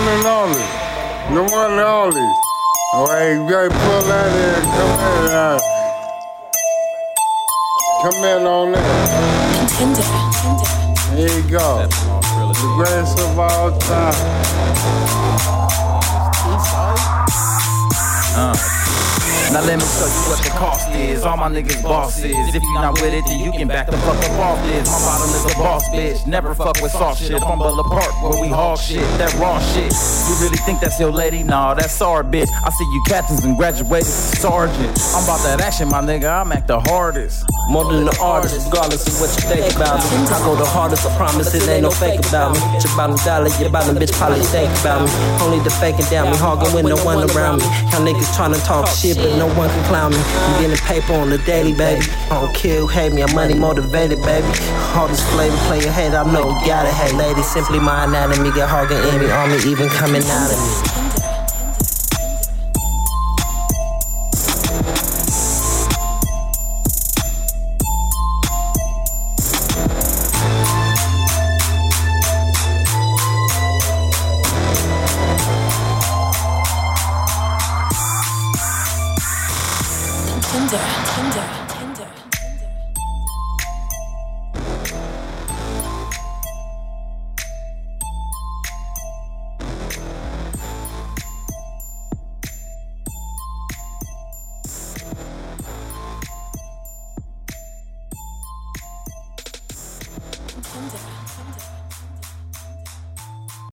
one and only. The one and only. Oh, hey, hey, pull that in. Come in. Uh, come in on that. Contender. Here you go. The greatest of all time. Uh. Now let me show you what the cost is. All my niggas bosses. If you not with it, then you can back the fuck up off this. My bottom is a boss bitch. Never fuck with soft shit. Fumble apart where we hog shit. That raw shit. You really think that's your lady? Nah, that's our bitch. I see you captains and graduated sergeant. I'm about that action, my nigga. I'm at the hardest. More than the artist, regardless of what you think about me. I go the hardest, I promise it ain't no fake about me. Your bottom dollar, your bottom bitch probably think about me. Only the faking down me, hogging with no one around me. Y'all niggas trying to talk shit, but no one can clown me. I'm getting paper on the daily, baby. I don't who hate me, I'm money motivated, baby. All this flavor, play your head, I know you gotta hate, lady. Simply my anatomy, get hogging in me, army even coming out of me. Tinder, Tinder, Tinder. Tinder, Tinder.